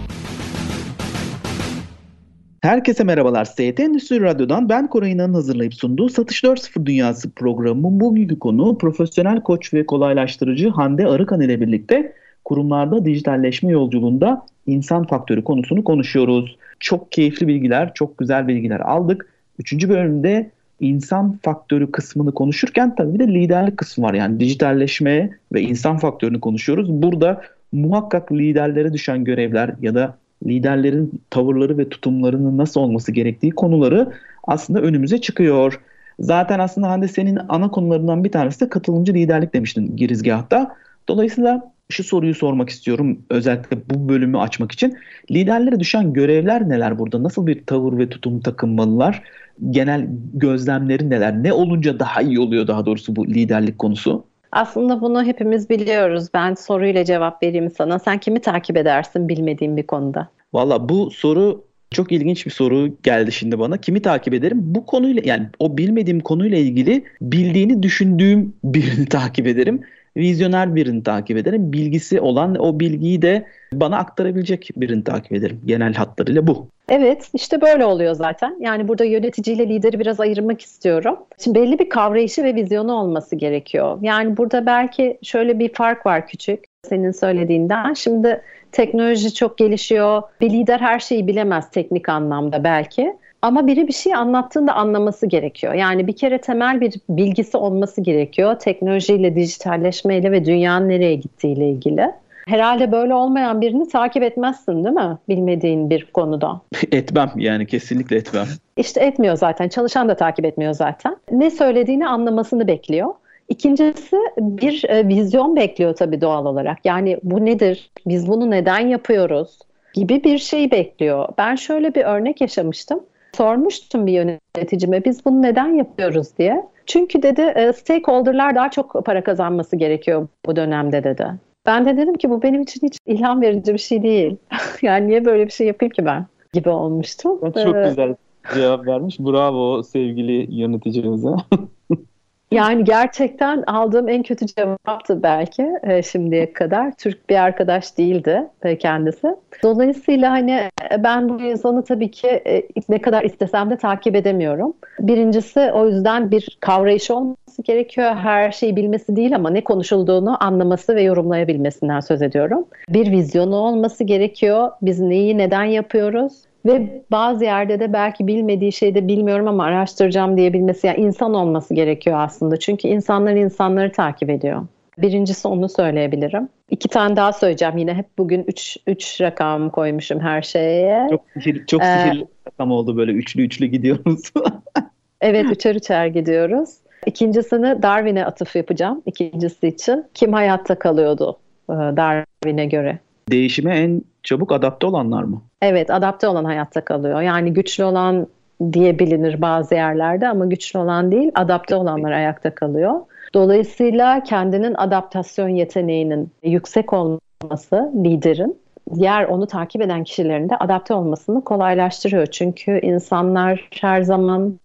Herkese merhabalar. ST Endüstri Radyo'dan ben Koray İnan'ın hazırlayıp sunduğu Satış 4.0 Dünyası programının bugünkü konu profesyonel koç ve kolaylaştırıcı Hande Arıkan ile birlikte kurumlarda dijitalleşme yolculuğunda insan faktörü konusunu konuşuyoruz. Çok keyifli bilgiler, çok güzel bilgiler aldık. Üçüncü bölümde insan faktörü kısmını konuşurken tabii de liderlik kısmı var. Yani dijitalleşme ve insan faktörünü konuşuyoruz. Burada muhakkak liderlere düşen görevler ya da liderlerin tavırları ve tutumlarının nasıl olması gerektiği konuları aslında önümüze çıkıyor. Zaten aslında Hande senin ana konularından bir tanesi de katılımcı liderlik demiştin girizgahta. Dolayısıyla şu soruyu sormak istiyorum özellikle bu bölümü açmak için. Liderlere düşen görevler neler burada? Nasıl bir tavır ve tutum takınmalılar? Genel gözlemleri neler? Ne olunca daha iyi oluyor daha doğrusu bu liderlik konusu? Aslında bunu hepimiz biliyoruz. Ben soruyla cevap vereyim sana. Sen kimi takip edersin bilmediğim bir konuda? Valla bu soru Çok ilginç bir soru geldi şimdi bana. Kimi takip ederim? Bu konuyla yani o bilmediğim konuyla ilgili bildiğini düşündüğüm birini takip ederim. Vizyoner birini takip ederim. Bilgisi olan o bilgiyi de bana aktarabilecek birini takip ederim. Genel hatlarıyla bu. Evet işte böyle oluyor zaten. Yani burada yöneticiyle lideri biraz ayırmak istiyorum. Şimdi belli bir kavrayışı ve vizyonu olması gerekiyor. Yani burada belki şöyle bir fark var küçük senin söylediğinden. Şimdi teknoloji çok gelişiyor. Bir lider her şeyi bilemez teknik anlamda belki. Ama biri bir şey anlattığında anlaması gerekiyor. Yani bir kere temel bir bilgisi olması gerekiyor. Teknolojiyle, dijitalleşmeyle ve dünyanın nereye gittiğiyle ilgili. Herhalde böyle olmayan birini takip etmezsin değil mi? Bilmediğin bir konuda. Etmem yani kesinlikle etmem. İşte etmiyor zaten. Çalışan da takip etmiyor zaten. Ne söylediğini anlamasını bekliyor. İkincisi bir e, vizyon bekliyor tabii doğal olarak. Yani bu nedir? Biz bunu neden yapıyoruz? gibi bir şey bekliyor. Ben şöyle bir örnek yaşamıştım. Sormuştum bir yöneticime biz bunu neden yapıyoruz diye. Çünkü dedi e, stakeholder'lar daha çok para kazanması gerekiyor bu dönemde dedi. Ben de dedim ki bu benim için hiç ilham verici bir şey değil. yani niye böyle bir şey yapayım ki ben gibi olmuştu. Çok ee, güzel cevap vermiş. Bravo sevgili yöneticimize. Yani gerçekten aldığım en kötü cevaptı belki e, şimdiye kadar. Türk bir arkadaş değildi e, kendisi. Dolayısıyla hani e, ben bu insanı tabii ki ne kadar istesem de takip edemiyorum. Birincisi o yüzden bir kavrayışı olması gerekiyor. Her şeyi bilmesi değil ama ne konuşulduğunu anlaması ve yorumlayabilmesinden söz ediyorum. Bir vizyonu olması gerekiyor. Biz neyi neden yapıyoruz? Ve bazı yerde de belki bilmediği şeyde bilmiyorum ama araştıracağım diyebilmesi, yani insan olması gerekiyor aslında. Çünkü insanlar insanları takip ediyor. Birincisi onu söyleyebilirim. İki tane daha söyleyeceğim. Yine hep bugün üç, üç rakam koymuşum her şeye. Çok, sihir, çok ee, sihirli rakam oldu böyle üçlü üçlü gidiyoruz. evet üçer üçer gidiyoruz. İkincisini Darwin'e atıf yapacağım. İkincisi için kim hayatta kalıyordu e, Darwin'e göre? Değişime en çabuk adapte olanlar mı? Evet adapte olan hayatta kalıyor. Yani güçlü olan diye bilinir bazı yerlerde ama güçlü olan değil adapte olanlar ayakta kalıyor. Dolayısıyla kendinin adaptasyon yeteneğinin yüksek olması liderin diğer onu takip eden kişilerin de adapte olmasını kolaylaştırıyor. Çünkü insanlar her zaman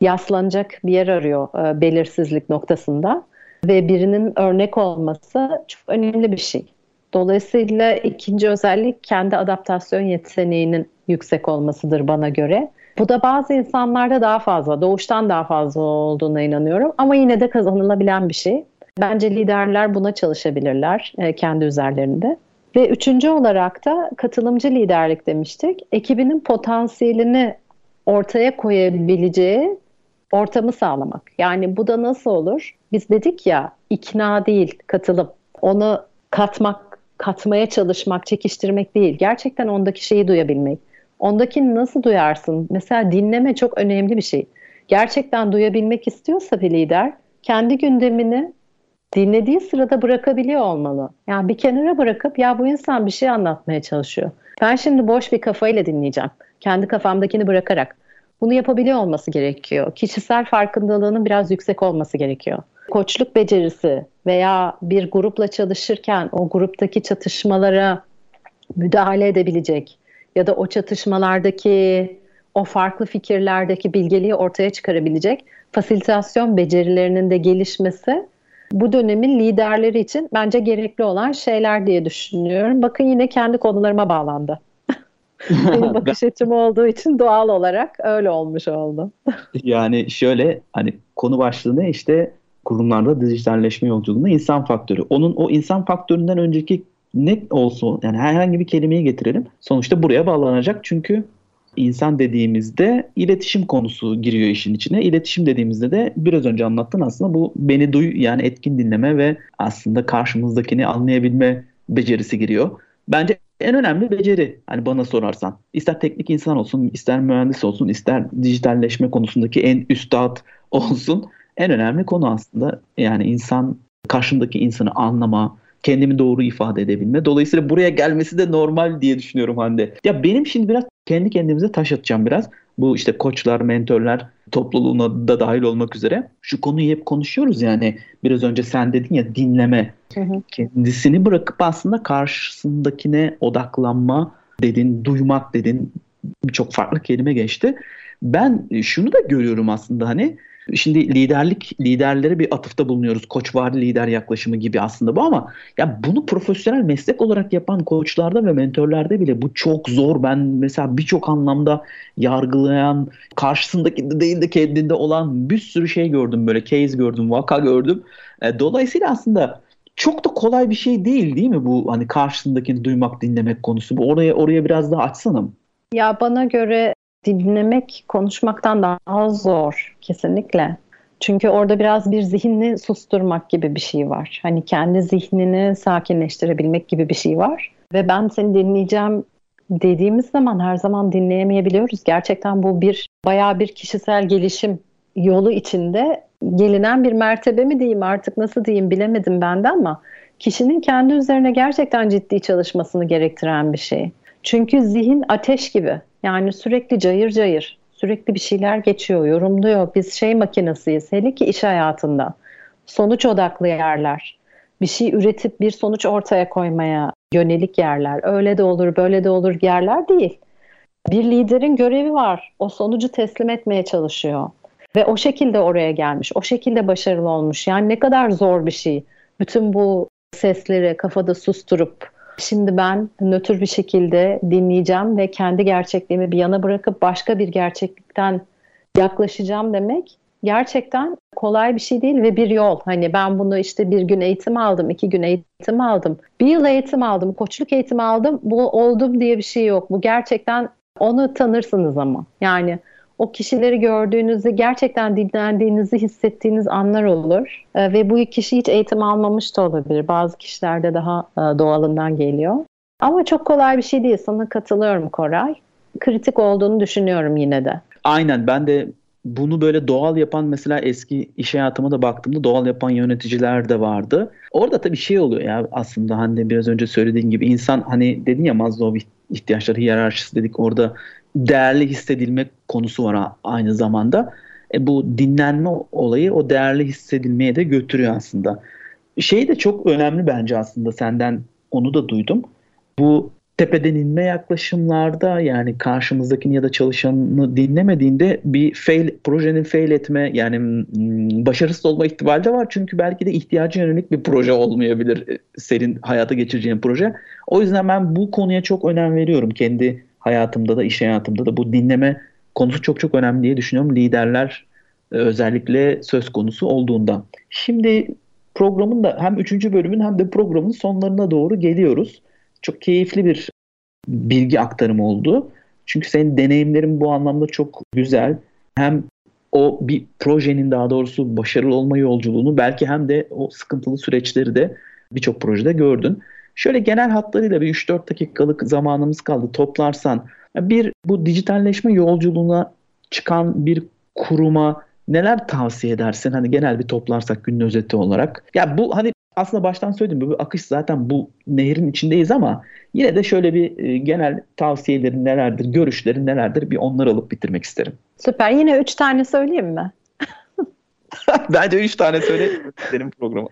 yaslanacak bir yer arıyor e, belirsizlik noktasında ve birinin örnek olması çok önemli bir şey. Dolayısıyla ikinci özellik kendi adaptasyon yeteneğinin yüksek olmasıdır bana göre. Bu da bazı insanlarda daha fazla, doğuştan daha fazla olduğuna inanıyorum ama yine de kazanılabilen bir şey. Bence liderler buna çalışabilirler e, kendi üzerlerinde. Ve üçüncü olarak da katılımcı liderlik demiştik. Ekibinin potansiyelini ortaya koyabileceği ortamı sağlamak. Yani bu da nasıl olur? Biz dedik ya ikna değil katılım. Onu katmak katmaya çalışmak, çekiştirmek değil. Gerçekten ondaki şeyi duyabilmek. Ondakini nasıl duyarsın? Mesela dinleme çok önemli bir şey. Gerçekten duyabilmek istiyorsa bir lider kendi gündemini dinlediği sırada bırakabiliyor olmalı. Yani bir kenara bırakıp ya bu insan bir şey anlatmaya çalışıyor. Ben şimdi boş bir kafayla dinleyeceğim. Kendi kafamdakini bırakarak. Bunu yapabiliyor olması gerekiyor. Kişisel farkındalığının biraz yüksek olması gerekiyor koçluk becerisi veya bir grupla çalışırken o gruptaki çatışmalara müdahale edebilecek ya da o çatışmalardaki o farklı fikirlerdeki bilgeliği ortaya çıkarabilecek fasilitasyon becerilerinin de gelişmesi bu dönemin liderleri için bence gerekli olan şeyler diye düşünüyorum. Bakın yine kendi konularıma bağlandı. Benim bakış açım olduğu için doğal olarak öyle olmuş oldu. yani şöyle hani konu başlığı ne işte kurumlarda dijitalleşme yolculuğunda insan faktörü. Onun o insan faktöründen önceki ne olsun yani herhangi bir kelimeyi getirelim. Sonuçta buraya bağlanacak çünkü insan dediğimizde iletişim konusu giriyor işin içine. İletişim dediğimizde de biraz önce anlattın aslında bu beni duy yani etkin dinleme ve aslında karşımızdakini anlayabilme becerisi giriyor. Bence en önemli beceri hani bana sorarsan. İster teknik insan olsun, ister mühendis olsun, ister dijitalleşme konusundaki en üstad olsun en önemli konu aslında yani insan karşımdaki insanı anlama, kendimi doğru ifade edebilme. Dolayısıyla buraya gelmesi de normal diye düşünüyorum Hande. Ya benim şimdi biraz kendi kendimize taş atacağım biraz. Bu işte koçlar, mentorlar topluluğuna da dahil olmak üzere. Şu konuyu hep konuşuyoruz yani. Biraz önce sen dedin ya dinleme. Kendisini bırakıp aslında karşısındakine odaklanma dedin, duymak dedin. birçok farklı kelime geçti. Ben şunu da görüyorum aslında hani Şimdi liderlik liderlere bir atıfta bulunuyoruz. Koçvari lider yaklaşımı gibi aslında bu ama ya bunu profesyonel meslek olarak yapan koçlarda ve mentörlerde bile bu çok zor. Ben mesela birçok anlamda yargılayan, karşısındaki de değil de kendinde olan bir sürü şey gördüm böyle case gördüm, vaka gördüm. E, dolayısıyla aslında çok da kolay bir şey değil değil mi bu hani karşısındakini duymak, dinlemek konusu. Bu oraya oraya biraz daha açsana. Ya bana göre dinlemek konuşmaktan daha zor kesinlikle. Çünkü orada biraz bir zihnini susturmak gibi bir şey var. Hani kendi zihnini sakinleştirebilmek gibi bir şey var. Ve ben seni dinleyeceğim dediğimiz zaman her zaman dinleyemeyebiliyoruz. Gerçekten bu bir bayağı bir kişisel gelişim yolu içinde gelinen bir mertebe mi diyeyim artık nasıl diyeyim bilemedim ben de ama kişinin kendi üzerine gerçekten ciddi çalışmasını gerektiren bir şey. Çünkü zihin ateş gibi. Yani sürekli cayır cayır, sürekli bir şeyler geçiyor, yorumluyor. Biz şey makinesiyiz, hele ki iş hayatında. Sonuç odaklı yerler. Bir şey üretip bir sonuç ortaya koymaya yönelik yerler. Öyle de olur, böyle de olur yerler değil. Bir liderin görevi var. O sonucu teslim etmeye çalışıyor. Ve o şekilde oraya gelmiş, o şekilde başarılı olmuş. Yani ne kadar zor bir şey. Bütün bu sesleri kafada susturup Şimdi ben nötr bir şekilde dinleyeceğim ve kendi gerçekliğimi bir yana bırakıp başka bir gerçeklikten yaklaşacağım demek gerçekten kolay bir şey değil ve bir yol. Hani ben bunu işte bir gün eğitim aldım, iki gün eğitim aldım, bir yıl eğitim aldım, koçluk eğitimi aldım, bu oldum diye bir şey yok. Bu gerçekten onu tanırsınız ama. Yani o kişileri gördüğünüzde gerçekten dinlendiğinizi hissettiğiniz anlar olur. E, ve bu kişi hiç eğitim almamış da olabilir. Bazı kişilerde daha e, doğalından geliyor. Ama çok kolay bir şey değil. Sana katılıyorum Koray. Kritik olduğunu düşünüyorum yine de. Aynen ben de bunu böyle doğal yapan mesela eski iş hayatıma da baktığımda doğal yapan yöneticiler de vardı. Orada tabii şey oluyor ya aslında hani biraz önce söylediğin gibi insan hani dedin ya Maslow ihtiyaçları hiyerarşisi dedik orada değerli hissedilmek konusu var aynı zamanda. E, bu dinlenme olayı o değerli hissedilmeye de götürüyor aslında. Şey de çok önemli bence aslında senden onu da duydum. Bu tepeden inme yaklaşımlarda yani karşımızdakini ya da çalışanını dinlemediğinde bir fail, projenin fail etme yani hmm, başarısız olma ihtimali de var. Çünkü belki de ihtiyacı yönelik bir proje olmayabilir e, senin hayata geçireceğin proje. O yüzden ben bu konuya çok önem veriyorum kendi hayatımda da iş hayatımda da bu dinleme konusu çok çok önemli diye düşünüyorum. Liderler e, özellikle söz konusu olduğunda. Şimdi programın da hem üçüncü bölümün hem de programın sonlarına doğru geliyoruz. Çok keyifli bir bilgi aktarımı oldu. Çünkü senin deneyimlerin bu anlamda çok güzel. Hem o bir projenin daha doğrusu başarılı olma yolculuğunu belki hem de o sıkıntılı süreçleri de birçok projede gördün. Şöyle genel hatlarıyla bir 3-4 dakikalık zamanımız kaldı toplarsan. Bir bu dijitalleşme yolculuğuna çıkan bir kuruma neler tavsiye edersin? Hani genel bir toplarsak günün özeti olarak. Ya bu hani aslında baştan söyledim bu akış zaten bu nehrin içindeyiz ama yine de şöyle bir e, genel tavsiyelerin nelerdir, görüşlerin nelerdir bir onları alıp bitirmek isterim. Süper. Yine üç tane söyleyeyim mi? Bence üç tane söyle benim programa.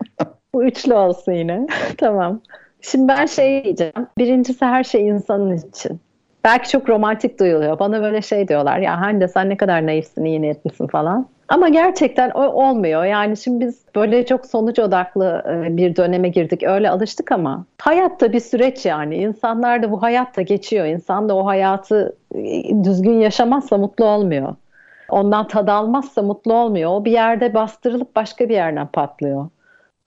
bu üçlü olsun yine. tamam. Şimdi ben şey diyeceğim. Birincisi her şey insanın için. Belki çok romantik duyuluyor. Bana böyle şey diyorlar. Ya Hande sen ne kadar naifsin, iyi niyetlisin falan. Ama gerçekten o olmuyor. Yani şimdi biz böyle çok sonuç odaklı e, bir döneme girdik. Öyle alıştık ama hayatta bir süreç yani. İnsanlar da bu hayatta geçiyor. İnsan da o hayatı e, düzgün yaşamazsa mutlu olmuyor. Ondan tad almazsa mutlu olmuyor. O bir yerde bastırılıp başka bir yerden patlıyor.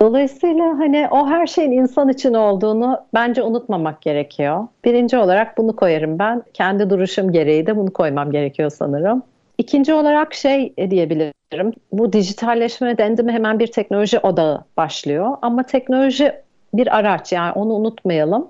Dolayısıyla hani o her şeyin insan için olduğunu bence unutmamak gerekiyor. Birinci olarak bunu koyarım ben. Kendi duruşum gereği de bunu koymam gerekiyor sanırım. İkinci olarak şey diyebilirim. Bu dijitalleşme dendi mi hemen bir teknoloji odağı başlıyor. Ama teknoloji bir araç yani onu unutmayalım.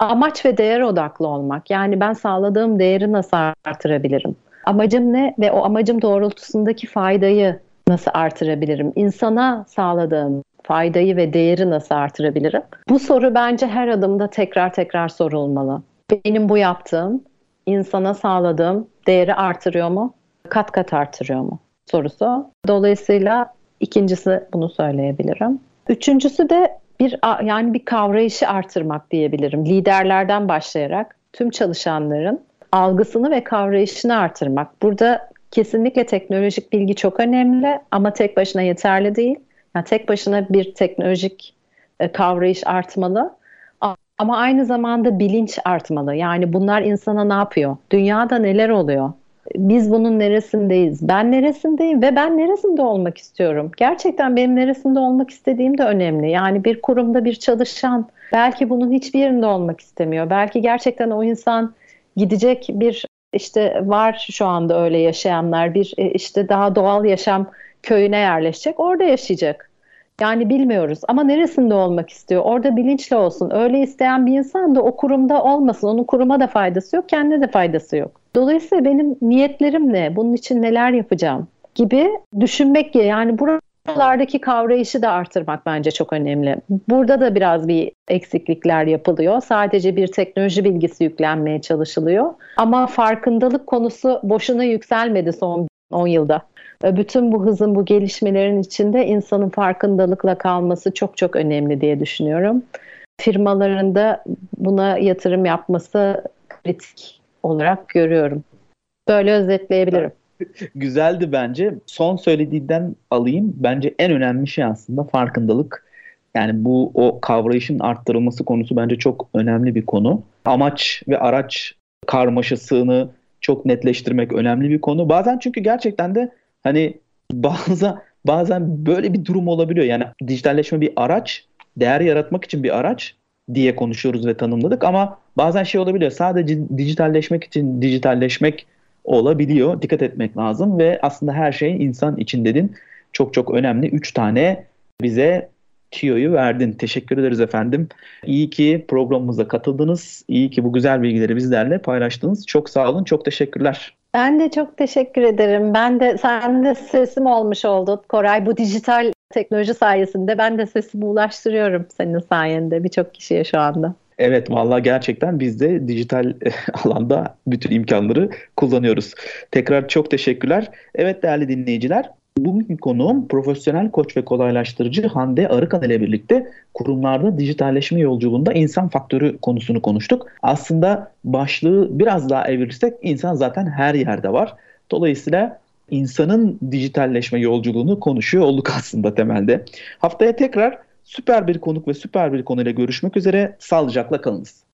Amaç ve değer odaklı olmak. Yani ben sağladığım değeri nasıl artırabilirim? Amacım ne ve o amacım doğrultusundaki faydayı nasıl artırabilirim? İnsana sağladığım faydayı ve değeri nasıl artırabilirim? Bu soru bence her adımda tekrar tekrar sorulmalı. Benim bu yaptığım insana sağladığım değeri artırıyor mu? Kat kat artırıyor mu? Sorusu. Dolayısıyla ikincisi bunu söyleyebilirim. Üçüncüsü de bir yani bir kavrayışı artırmak diyebilirim. Liderlerden başlayarak tüm çalışanların algısını ve kavrayışını artırmak. Burada kesinlikle teknolojik bilgi çok önemli ama tek başına yeterli değil. Yani tek başına bir teknolojik e, kavrayış artmalı. Ama aynı zamanda bilinç artmalı. Yani bunlar insana ne yapıyor? Dünyada neler oluyor? Biz bunun neresindeyiz? Ben neresindeyim ve ben neresinde olmak istiyorum? Gerçekten benim neresinde olmak istediğim de önemli. Yani bir kurumda bir çalışan belki bunun hiçbir yerinde olmak istemiyor. Belki gerçekten o insan gidecek bir işte var şu anda öyle yaşayanlar bir e, işte daha doğal yaşam köyüne yerleşecek orada yaşayacak. Yani bilmiyoruz ama neresinde olmak istiyor? Orada bilinçli olsun. Öyle isteyen bir insan da o kurumda olmasın. Onun kuruma da faydası yok, kendine de faydası yok. Dolayısıyla benim niyetlerim ne? Bunun için neler yapacağım? gibi düşünmek yani buralardaki kavrayışı da artırmak bence çok önemli. Burada da biraz bir eksiklikler yapılıyor. Sadece bir teknoloji bilgisi yüklenmeye çalışılıyor. Ama farkındalık konusu boşuna yükselmedi son 10 yılda. Bütün bu hızın, bu gelişmelerin içinde insanın farkındalıkla kalması çok çok önemli diye düşünüyorum. Firmaların da buna yatırım yapması kritik olarak görüyorum. Böyle özetleyebilirim. Güzeldi bence. Son söylediğinden alayım. Bence en önemli şey aslında farkındalık. Yani bu o kavrayışın arttırılması konusu bence çok önemli bir konu. Amaç ve araç karmaşasını çok netleştirmek önemli bir konu. Bazen çünkü gerçekten de hani bazen bazen böyle bir durum olabiliyor. Yani dijitalleşme bir araç, değer yaratmak için bir araç diye konuşuyoruz ve tanımladık ama bazen şey olabiliyor. Sadece dijitalleşmek için dijitalleşmek olabiliyor. Dikkat etmek lazım ve aslında her şey insan için dedin. Çok çok önemli. Üç tane bize tüyoyu verdin. Teşekkür ederiz efendim. İyi ki programımıza katıldınız. İyi ki bu güzel bilgileri bizlerle paylaştınız. Çok sağ olun. Çok teşekkürler. Ben de çok teşekkür ederim. Ben de sen de sesim olmuş oldun Koray. Bu dijital teknoloji sayesinde ben de sesimi ulaştırıyorum senin sayende birçok kişiye şu anda. Evet valla gerçekten biz de dijital alanda bütün imkanları kullanıyoruz. Tekrar çok teşekkürler. Evet değerli dinleyiciler Bugünkü konuğum profesyonel koç ve kolaylaştırıcı Hande Arıkan ile birlikte kurumlarda dijitalleşme yolculuğunda insan faktörü konusunu konuştuk. Aslında başlığı biraz daha evirirsek insan zaten her yerde var. Dolayısıyla insanın dijitalleşme yolculuğunu konuşuyor olduk aslında temelde. Haftaya tekrar süper bir konuk ve süper bir konuyla görüşmek üzere. Sağlıcakla kalınız.